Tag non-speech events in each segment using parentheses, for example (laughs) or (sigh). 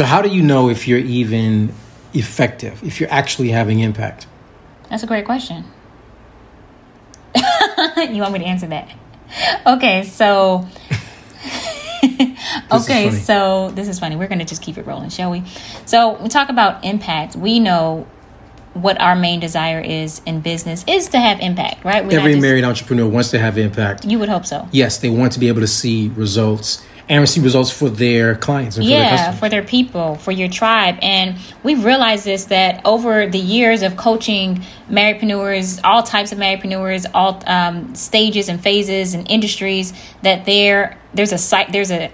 So how do you know if you're even effective, if you're actually having impact? That's a great question. (laughs) you want me to answer that? Okay, so (laughs) okay, so this is funny. We're going to just keep it rolling, shall we? So, we talk about impact. We know what our main desire is in business is to have impact, right? We're Every just, married entrepreneur wants to have impact. You would hope so. Yes, they want to be able to see results and receive results for their clients and yeah, for their for their people, for your tribe. And we've realized this that over the years of coaching marriedpreneurs, all types of marriedpreneurs, all um, stages and phases and industries, that there there's a site there's a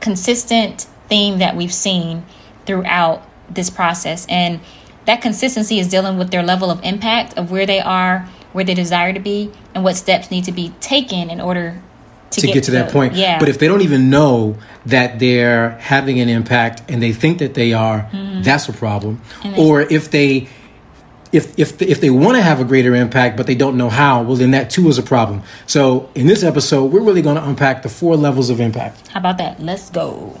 consistent theme that we've seen throughout this process, and that consistency is dealing with their level of impact of where they are, where they desire to be, and what steps need to be taken in order to, to get, get, to, that point. Yeah. But if they don't even know that they're having an impact and they think that they are, mm-hmm. that's a problem. or if they if if if they want to have a greater impact but they don't know how, well then that too is a problem. So in this episode, we're really going to unpack the four levels of impact. How about that? Let's go.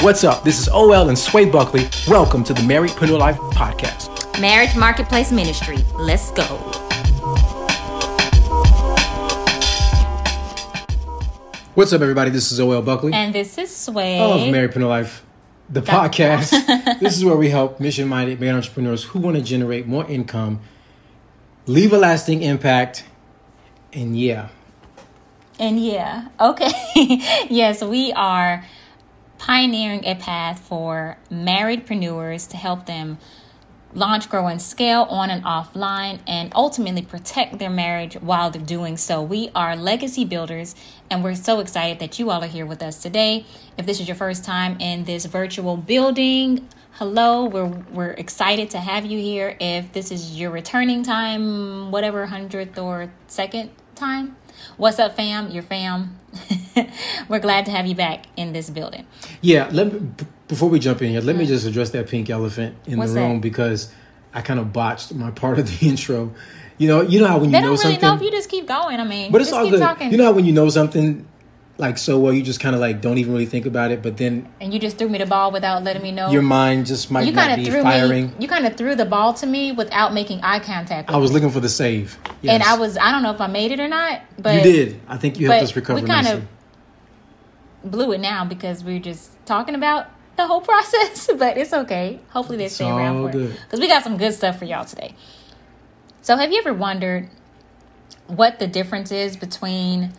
What's up? This is OL and Sway Buckley. Welcome to the Marriedpreneur Life Podcast. Marriage Marketplace Ministry. Let's go. What's up, everybody? This is OL Buckley. And this is Sway. Of Marriedpreneur Life, the podcast. (laughs) this is where we help mission minded married entrepreneurs who want to generate more income, leave a lasting impact, and yeah. And yeah. Okay. (laughs) yes, we are pioneering a path for marriedpreneurs to help them launch, grow, and scale on and offline, and ultimately protect their marriage while they're doing so. We are legacy builders, and we're so excited that you all are here with us today. If this is your first time in this virtual building, hello, we're, we're excited to have you here. If this is your returning time, whatever, hundredth or second time, What's up, fam? Your fam. (laughs) We're glad to have you back in this building. Yeah, let me, before we jump in here, let mm. me just address that pink elephant in What's the room that? because I kind of botched my part of the (laughs) intro. You know, you know how when you they know don't really something, know if you just keep going. I mean, but it's all good. Talking. You know how when you know something like so well, you just kind of like don't even really think about it, but then and you just threw me the ball without letting me know. Your mind just might you not be threw firing. Me, you kind of threw the ball to me without making eye contact. I was me. looking for the save, yes. and I was I don't know if I made it or not, but you did. I think you helped us recover. We kind of blew it now because we are just talking about the whole (laughs) process, but it's okay. Hopefully they stay around for good. it because we got some good stuff for y'all today. So have you ever wondered what the difference is between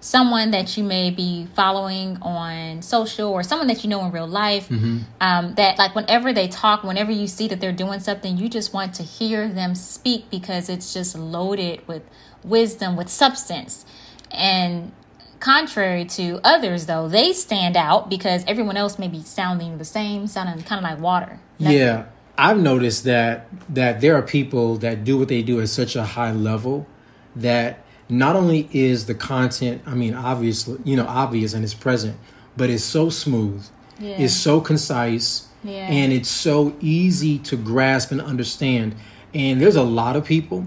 someone that you may be following on social or someone that you know in real life mm-hmm. um, that like whenever they talk whenever you see that they're doing something you just want to hear them speak because it's just loaded with wisdom with substance. And contrary to others though they stand out because everyone else may be sounding the same sounding kind of like water. Yeah. I've noticed that that there are people that do what they do at such a high level that not only is the content, I mean, obviously, you know, obvious and it's present, but it's so smooth, yeah. it's so concise, yeah. and it's so easy to grasp and understand. And there's a lot of people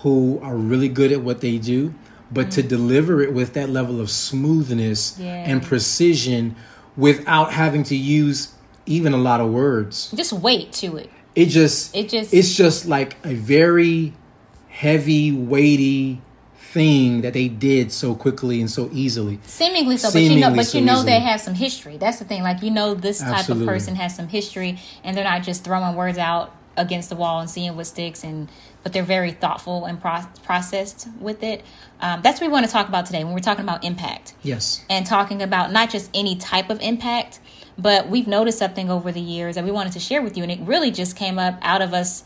who are really good at what they do, but mm-hmm. to deliver it with that level of smoothness yeah. and precision without having to use even a lot of words. Just weight to it. It just it just it's just like a very heavy, weighty thing that they did so quickly and so easily. Seemingly so, Seemingly but you know, but so you know easily. they have some history. That's the thing. Like you know, this type Absolutely. of person has some history, and they're not just throwing words out against the wall and seeing what sticks. And but they're very thoughtful and pro- processed with it. Um, that's what we want to talk about today when we're talking about impact. Yes, and talking about not just any type of impact, but we've noticed something over the years that we wanted to share with you, and it really just came up out of us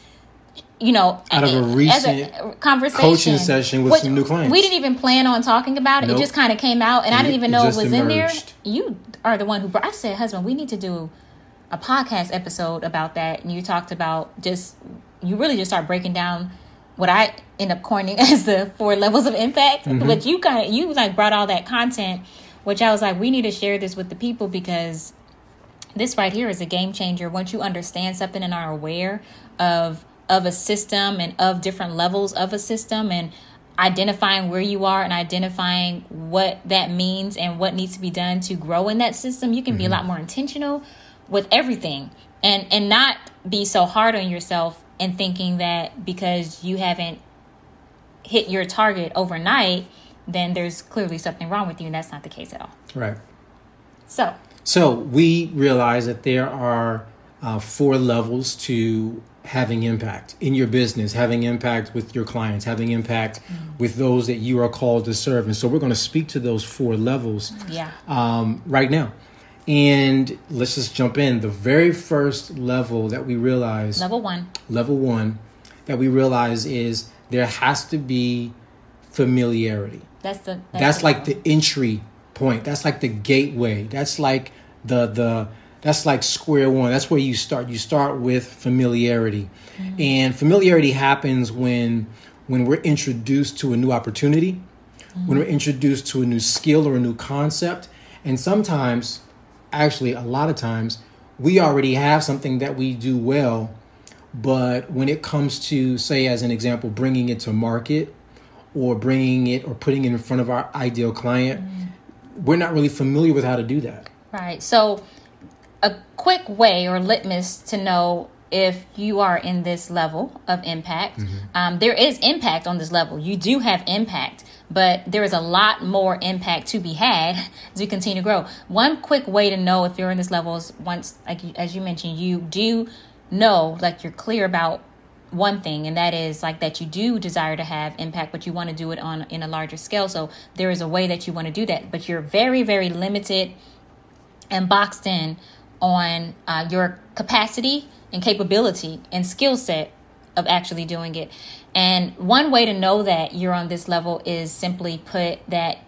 you know, out of a recent a conversation coaching session with some new clients. We didn't even plan on talking about it. Nope. It just kind of came out, and it, I didn't even know it, was emerged. in there. You are the one who brought. I said, husband, we need to do a podcast episode about that, and you talked about just you really just start breaking down what I end up coining (laughs) as the four levels of impact. Mm-hmm. But you kind of you like brought all that content, which I was like, we need to share this with the people because this right here is a game changer. Once you understand something and are aware of of a system and of different levels of a system and identifying where you are and identifying what that means and what needs to be done to grow in that system, you can mm-hmm. be a mm-hmm. lot more intentional with everything and and not be so hard on yourself and thinking that because you haven't hit your target overnight, then there's clearly something wrong with you and that's not the case at all. Right. So, so we realize that there are uh, four levels to having impact in your business, having impact with your clients, having impact mm-hmm. with those that you are called to serve. And so we're going to speak to those four levels yeah. um, right now. And let's just jump in. The very first level that we realize, level one, level one, that we realize is there has to be familiarity. That's the that's, that's the like level. the entry point. That's like the gateway. That's like the the that's like square one. That's where you start. You start with familiarity, mm-hmm. and familiarity happens when when we're introduced to a new opportunity, mm-hmm. when we're introduced to a new skill or a new concept, and sometimes, actually, a lot of times, we already have something that we do well, but when it comes to, say, as an example, bringing it to market, or bringing it or putting it in front of our ideal client, mm-hmm. we're not really familiar with how to do that. Right. So a quick way or litmus to know if you are in this level of impact. Mm-hmm. Um, there is impact on this level. You do have impact, but there is a lot more impact to be had (laughs) as you continue to grow. One quick way to know if you're in this level is once, like as you mentioned, you do know, like you're clear about one thing and that is like that you do desire to have impact but you want to do it on in a larger scale so there is a way that you want to do that but you're very very limited and boxed in on uh, your capacity and capability and skill set of actually doing it. And one way to know that you're on this level is simply put that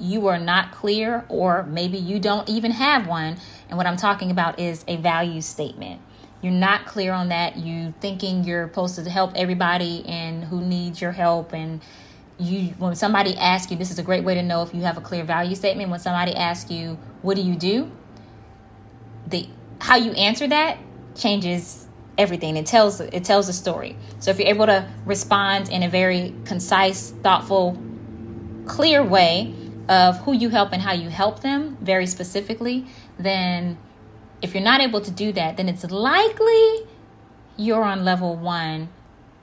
you are not clear, or maybe you don't even have one. And what I'm talking about is a value statement. You're not clear on that. You thinking you're supposed to help everybody and who needs your help and you when somebody asks you this is a great way to know if you have a clear value statement when somebody asks you what do you do the how you answer that changes everything. It tells it tells a story. So if you're able to respond in a very concise, thoughtful, clear way of who you help and how you help them very specifically, then if you're not able to do that, then it's likely you're on level 1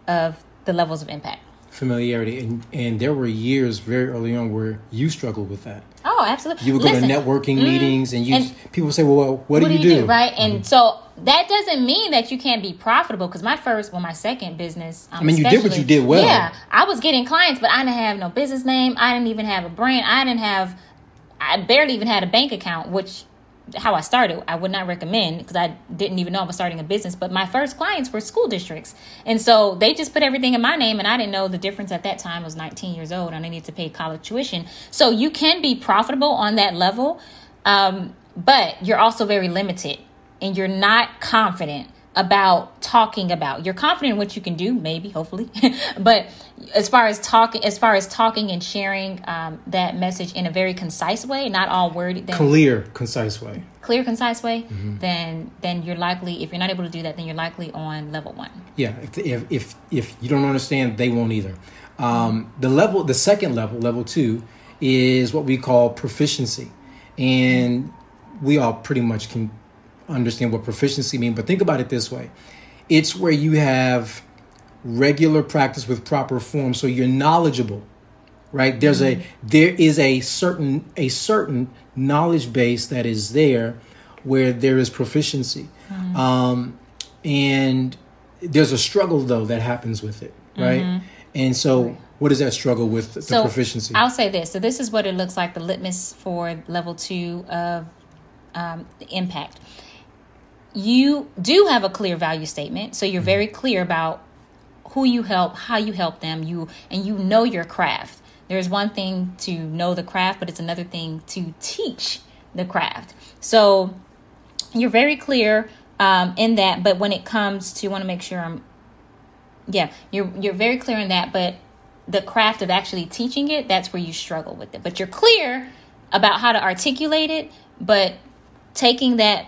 of the levels of impact familiarity and and there were years very early on where you struggled with that oh absolutely. You would go Listen, to networking mm, meetings and you and people say well, what, what, do, you, do, do? right? And mm-hmm. so that doesn't mean that you can't be profitable because my first well my second business um, i mean you did what you did well. Yeah i was getting clients but i didn't have no business name. I didn't even have a brand. I didn't have i barely even had a bank account which how I started, I would not recommend because I didn't even know I was starting a business. But my first clients were school districts. And so they just put everything in my name. And I didn't know the difference at that time. I was 19 years old and I needed to pay college tuition. So you can be profitable on that level, um, but you're also very limited and you're not confident about talking about. You're confident in what you can do, maybe, hopefully, (laughs) but as far as talking, as far as talking and sharing um, that message in a very concise way, not all worded, then, clear, concise way, clear, concise way, mm-hmm. then then you're likely, if you're not able to do that, then you're likely on level one. Yeah, if if if you don't understand, they won't either. Um, the level, the second level, level two, is what we call proficiency, and we all pretty much can understand what proficiency means, but think about it this way. It's where you have regular practice with proper form so you're knowledgeable right? There's mm-hmm. a there is a certain a certain knowledge base that is there where there is proficiency. Mm-hmm. um, and there's a struggle though that happens with it right? Mm-hmm. and so what is that struggle with the so proficiency? I'll say this. So this is what it looks like the litmus for level two of um, impact you do have a clear value statement so you're very clear about who you help how you help them you and you know your craft there's one thing to know the craft but it's another thing to teach the craft so you're very clear um, in that. But when it comes to, want to make sure I'm, yeah, you're you're very clear in that. But the craft of actually teaching it, that's where you struggle with it. But you're clear about how to articulate it, but taking that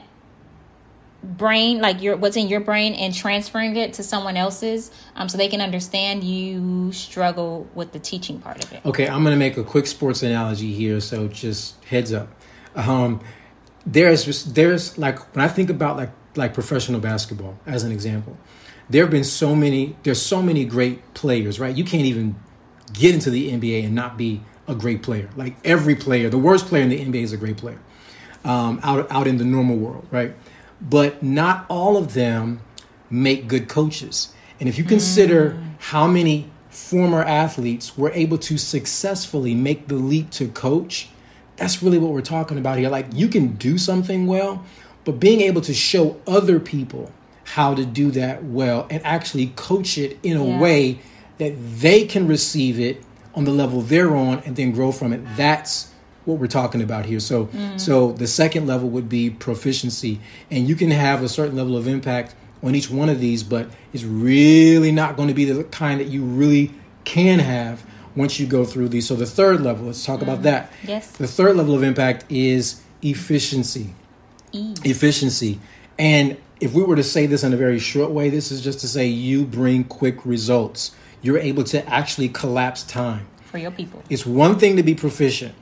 brain like your what's in your brain and transferring it to someone else's um, so they can understand you struggle with the teaching part of it. Okay i'm going to make a quick sports analogy here so just heads up. Um, there's there's like when i think about like like professional basketball as an example there have been so many there's so many great players right? You can't even get into the nba and not be a great player. Like every player the worst player in the nba is a great player um, out out in the normal world right but not all of them make good coaches. And if you consider mm. how many former athletes were able to successfully make the leap to coach, that's really what we're talking about here. Like you can do something well, but being able to show other people how to do that well and actually coach it in a yeah. way that they can receive it on the level they're on and then grow from it. That's what we're talking about here. So mm. so the second level would be proficiency and you can have a certain level of impact on each one of these but it's really not going to be the kind that you really can have once you go through these. So the third level, let's talk mm. about that. Yes. The third level of impact is efficiency. E. Efficiency. And if we were to say this in a very short way, this is just to say you bring quick results. You're able to actually collapse time for your people. It's one thing to be proficient.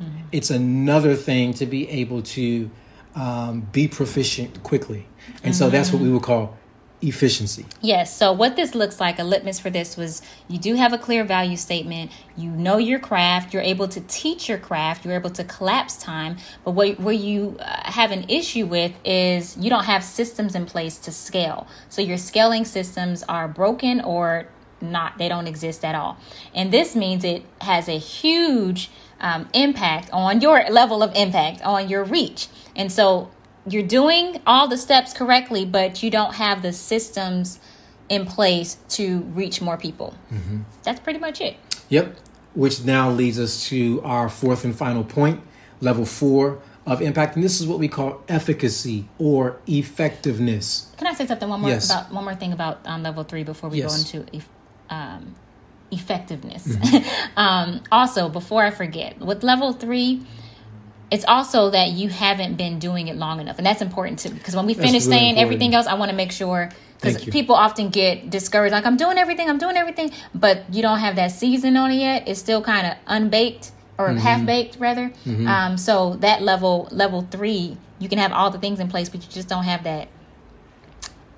Mm-hmm. It's another thing to be able to um, be proficient quickly. And mm-hmm. so that's what we would call efficiency. Yes. So what this looks like, a litmus for this was you do have a clear value statement. You know your craft. You're able to teach your craft. You're able to collapse time. But what where you uh, have an issue with is you don't have systems in place to scale. So your scaling systems are broken or not. They don't exist at all. And this means it has a huge um, impact on your level of impact on your reach. And so you're doing all the steps correctly, but you don't have the systems in place to reach more people. Mm-hmm. That's pretty much it. Yep. Which now leads us to our fourth and final point, level four of impact, and this is what we call efficacy or effectiveness. Can I say something one more yes. about one more thing about um, level three before we yes. go into um, effectiveness. Mm-hmm. (laughs) um, also, before I forget, with level three, it's also that you haven't been doing it long enough, and that's important too. Because when we finish really saying important. everything else, I want to make sure because people often get discouraged, like I'm doing everything, I'm doing everything, but you don't have that season on it yet. It's still kind of unbaked or mm-hmm. half baked, rather. Mm-hmm. Um, so that level, level three, you can have all the things in place, but you just don't have that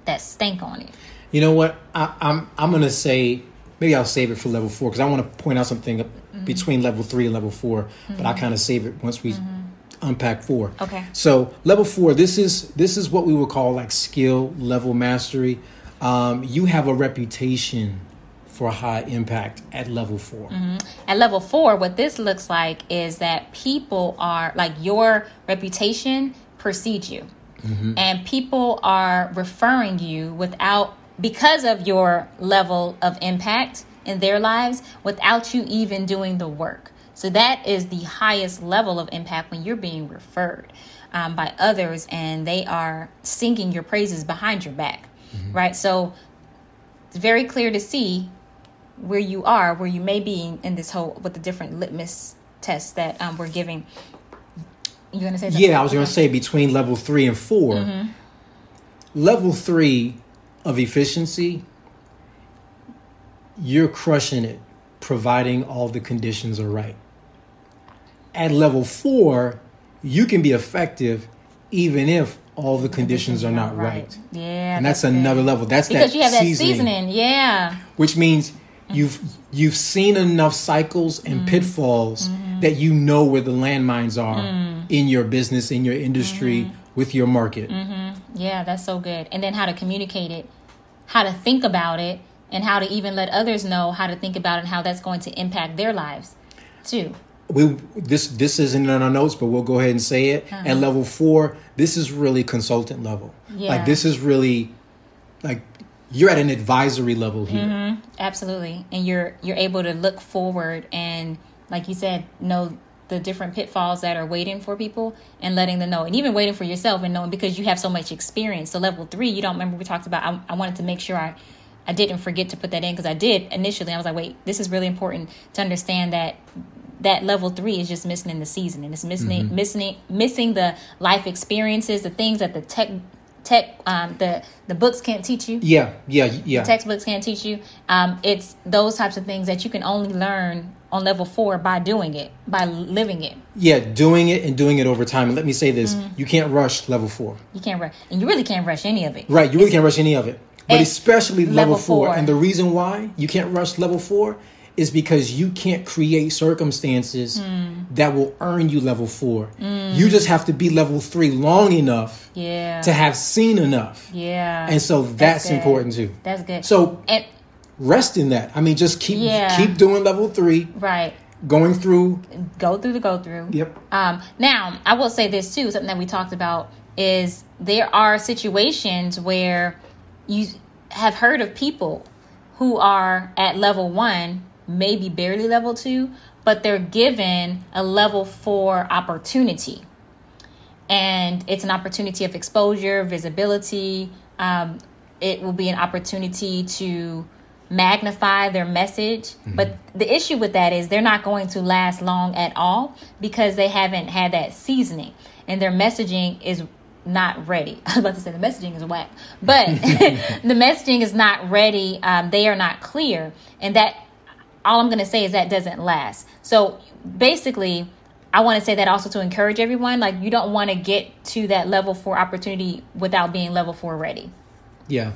that stank on it. You know what? I, I'm I'm gonna say maybe I'll save it for level four because I want to point out something mm-hmm. between level three and level 4 mm-hmm. but I kind of save it once we mm-hmm. unpack four. Okay. So level four, this is this is what we would call like skill level mastery. Um, you have a reputation for high impact at level 4 mm-hmm. At level four, what this looks like is that people are like your reputation precedes you. Mm-hmm. And people are referring you without because of your level of impact in their lives without you even doing the work. So that is the highest level of impact when you're being referred um, by others and they are singing your praises behind your back, mm-hmm. right? So it's very clear to see where you are, where you may be in this whole with the different litmus tests that um, we're giving. You're gonna say something? Yeah, I was gonna say between level three and 4 mm-hmm. Level three of efficiency, you're crushing it, providing all the conditions are right. At level four, you can be effective even if all the conditions are not right. right. Yeah, and that's, that's another good. level. That's because that you have seasoning. that seasoning. Yeah, which means you've you've seen enough cycles and mm pitfalls mm-hmm. that you know where the landmines are mm. in your business, in your industry, mm-hmm. With your market. Mm-hmm. Yeah, that's so good. And then how to communicate it, how to think about it, and how to even let others know how to think about it and how that's going to impact their lives too. We this this isn't in our notes, but we'll go ahead and say it. Uh-huh. At level four, this is really consultant level. Yeah. Like this is really like you're at an advisory level here. Mm-hmm. Absolutely, and you're you're able to look forward and, like you said, know the different pitfalls that are waiting for people and letting them know and even waiting for yourself and knowing because you have so much experience so level three you don't remember we talked about i, I wanted to make sure i i didn't forget to put that in because i did initially i was like wait this is really important to understand that that level three is just missing in the season and it's missing mm-hmm. missing missing the life experiences the things that the tech tech um, the the books can't teach you. Yeah yeah yeah. The textbooks can't teach you. Um, it's those types of things that you can only learn on level four by doing it by living it. Yeah doing it and doing it over time. And let me say this mm-hmm. you can't rush level four. You can't rush and you really can't rush any of it. Right you really it's, can't rush any of it. But especially level, level four. four. And the reason why you can't rush level four is because you can't create circumstances mm. that will earn you level four. Mm. You just have to be level three long enough yeah. to have seen enough. Yeah. And so that's, that's important too. That's good. So and, rest in that. I mean, just keep yeah. keep doing level three. Right. Going through. Go through the go through. Yep. Um, now, I will say this too, something that we talked about is there are situations where you have heard of people who are at level one maybe barely level two, but they're given a level four opportunity. And it's an opportunity of exposure, visibility. Um, it will be an opportunity to magnify their message. Mm-hmm. But the issue with that is they're not going to last long at all because they haven't had that seasoning and their messaging is not ready. (laughs) I was about to say the messaging is whack, but (laughs) (laughs) the messaging is not ready. Um, they are not clear, and that all I'm going to say is that doesn't last. So basically, I want to say that also to encourage everyone. Like, you don't want to get to that level four opportunity without being level four ready. Yeah.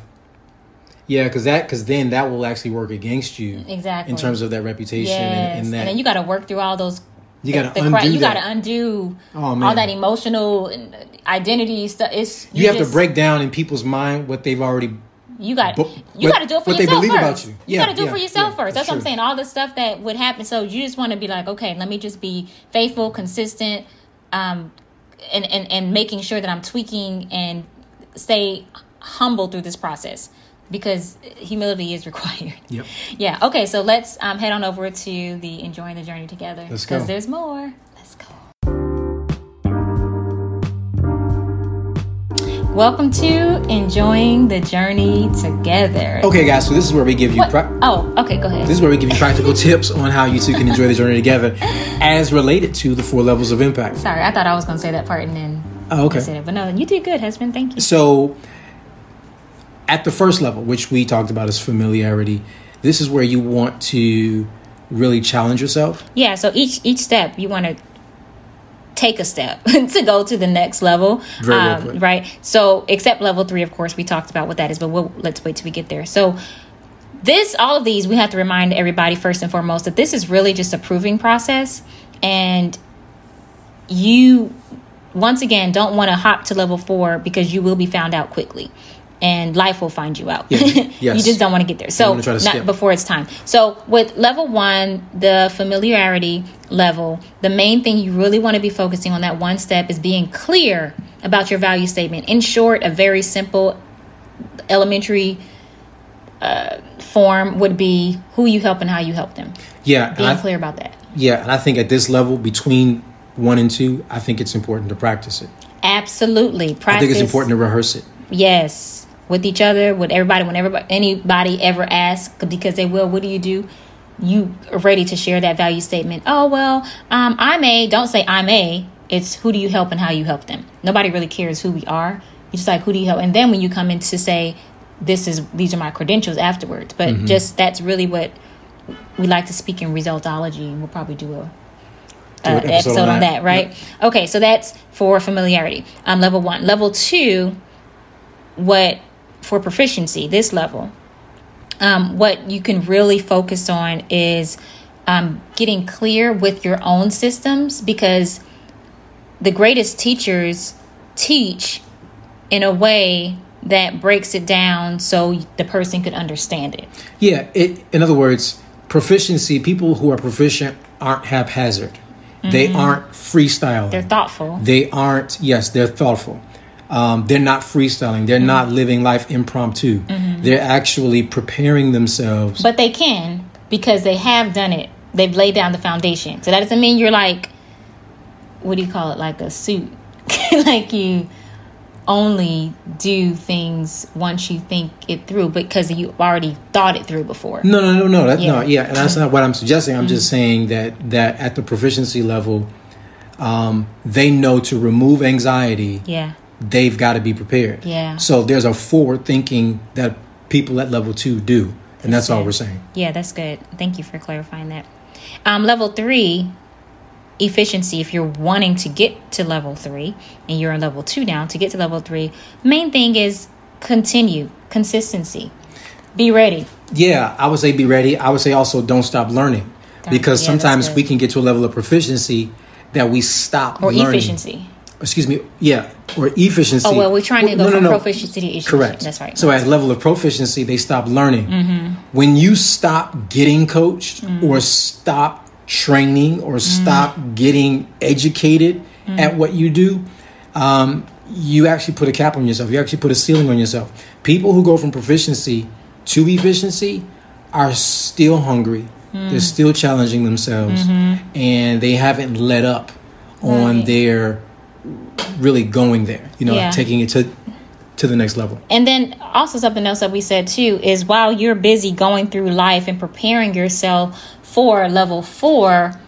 Yeah, because that because then that will actually work against you exactly in terms of that reputation yes. and, and, that. And then you got to work through all those. You got to undo. you got to undo oh, all that emotional identity stuff. It's you, you have just, to break down in people's mind what they've already you got but, you got to do it for yourself first. You, yeah, you got to do yeah, it for yourself yeah, first. That's, what I'm saying. All the stuff that would happen. So you just want to be like, okay, let me just be faithful, consistent, um, and and and making sure that I'm tweaking and stay humble through this process because humility is (laughs) required. Yep. Yeah. Okay. So let's um, head on over to the enjoying the journey together. Because there's more. Welcome to enjoying the journey together. Okay, guys, so this is where we give you. Pra- oh, okay, go ahead. This is where we give you practical (laughs) tips on how you two can enjoy the journey together, as related to the four levels of impact. Sorry, I thought I was going to say that part and then. Oh, okay. It, but no, you did good, husband. Thank you. So, at the first level, which we talked about as familiarity, this is where you want to really challenge yourself. Yeah. So each each step you want to take a step (laughs) to go to the next level. Um, right. So, except level three, of course, we talked about what that is, but we'll, let's wait till we get there. So, this, all of these, we have to remind everybody first and foremost that this is really just a proving process. And you, once again, don't want to hop to level four because you will be found out quickly and life will find you out. (laughs) Yes. you just don't want to get there. So not skip. before it's time. So with level one, the familiarity level, the main thing you really want to be focusing on that one step is being clear about your value statement. In short, a very simple elementary uh, form would be who you help and how you help them. Yeah, being I, clear about that. Yeah, and I think at this level between one and two, I think it's important to practice it. Absolutely, practice. I think it's important to rehearse it. Yes, with each other, with everybody, whenever anybody ever asks, because they will, what do you do? You are ready to share that value statement. Oh, well, um, I'm a, don't say I'm a, it's who do you help and how you help them. Nobody really cares who we are. You just like, who do you help? And then when you come in to say, this is, these are my credentials afterwards. But mm-hmm. just that's really what we like to speak in resultology, and we'll probably do a, uh, episode, episode, on that, that right? Yep. Okay, so that's for familiarity. Um, level one. Level two, what for proficiency, this level, um, what you can really focus on is um, getting clear with your own systems because the greatest teachers teach in a way that breaks it down so the person could understand it. Yeah, it, in other words, proficiency, people who are proficient aren't haphazard. Mm-hmm. They aren't freestyle. They're thoughtful. They aren't, yes, they're thoughtful um, they're not freestyling. They're mm-hmm. not living life impromptu. Mm-hmm. They're actually preparing themselves. But they can because they have done it. They've laid down the foundation. So that doesn't mean you're like what do you call it? Like a suit. (laughs) like you only do things once you think it through because you already thought it through before. No, no, no, no. That's yeah. not. Yeah, and that's not what I'm suggesting. I'm mm-hmm. just saying that that at the proficiency level, um, they know to remove anxiety. Yeah. They've got to be prepared. Yeah. So there's a forward thinking that people at level two do, and that's, that's all we're saying. Yeah, that's good. Thank you for clarifying that. Um, level three efficiency if you're wanting to get to level three and you're in level two now to get to level three main thing is continue consistency be ready yeah i would say be ready i would say also don't stop learning don't, because yeah, sometimes we can get to a level of proficiency that we stop or learning. efficiency excuse me yeah or efficiency oh well we're trying to go no, from no, no. proficiency to efficiency correct that's right so at level of proficiency they stop learning mm-hmm. when you stop getting coached mm-hmm. or stop training or stop mm. getting educated mm. at what you do, um, you actually put a cap on yourself. You actually put a ceiling on yourself. People who go from proficiency to efficiency are still hungry. Mm. They're still challenging themselves, mm-hmm. and they haven't let up on right. their really going there. You know, yeah. taking it to to the next level. And then also something else that we said too is while you're busy going through life and preparing yourself for level four,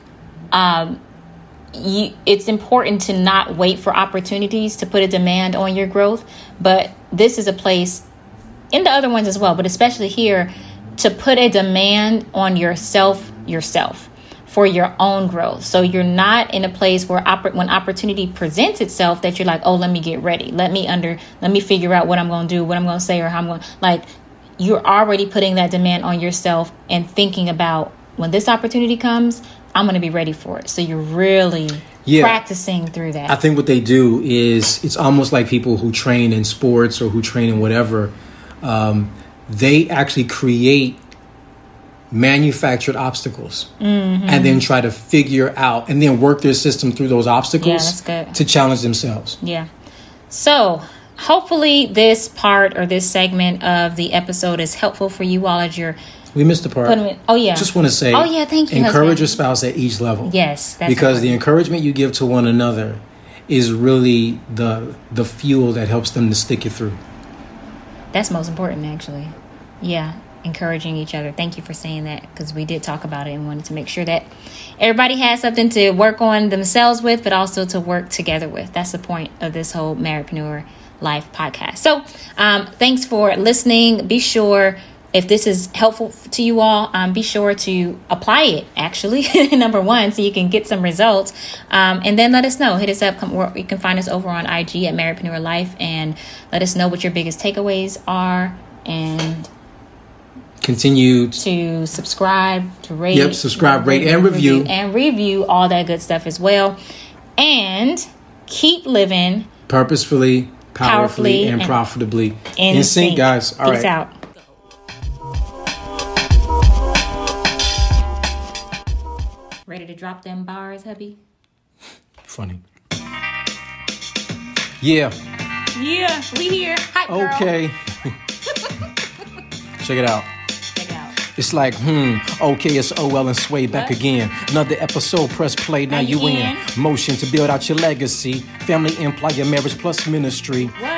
um, you, it's important to not wait for opportunities to put a demand on your growth. But this is a place, in the other ones as well, but especially here, to put a demand on yourself yourself for your own growth. So you're not in a place where oppor- when opportunity presents itself that you're like, "Oh, let me get ready. Let me under let me figure out what I'm going to do, what I'm going to say or how I'm going." Like you're already putting that demand on yourself and thinking about when this opportunity comes, I'm going to be ready for it. So you're really yeah. practicing through that. I think what they do is it's almost like people who train in sports or who train in whatever. Um, they actually create manufactured obstacles mm-hmm. and then try to figure out and then work their system through those obstacles yeah, to challenge themselves. Yeah. So hopefully this part or this segment of the episode is helpful for you all as you're we missed the part. oh yeah. Just want to say. Oh yeah, thank you. Encourage husband. your spouse at each level. Yes, because important. the encouragement you give to one another is really the the fuel that helps them to stick it through. That's most important, actually. Yeah, encouraging each other. Thank you for saying that because we did talk about it and wanted to make sure that everybody has something to work on themselves with, but also to work together with. That's the point of this whole Marriedpreneur Life podcast. So, um, thanks for listening. Be sure if this is helpful to you all, um, be sure to apply it actually, (laughs) number one, so you can get some results. Um, and then let us know. Hit us up. Come, you can find us over on IG at Marriedpreneur Life and let us know what your biggest takeaways are and continue to subscribe, to rate. Yep, subscribe, rate, and review. And review all that good stuff as well. And keep living purposefully, powerfully, powerfully and, and, profitably in, in sync, guys. All Peace right. out. Ready to drop them bars, hubby? Funny. Yeah. Yeah, we here. Hi, Okay. (laughs) Check it out. It's like, hmm, okay, it's OL and Sway back again. Another episode, press play, now you in. Motion to build out your legacy. Family, employer, marriage plus ministry. What?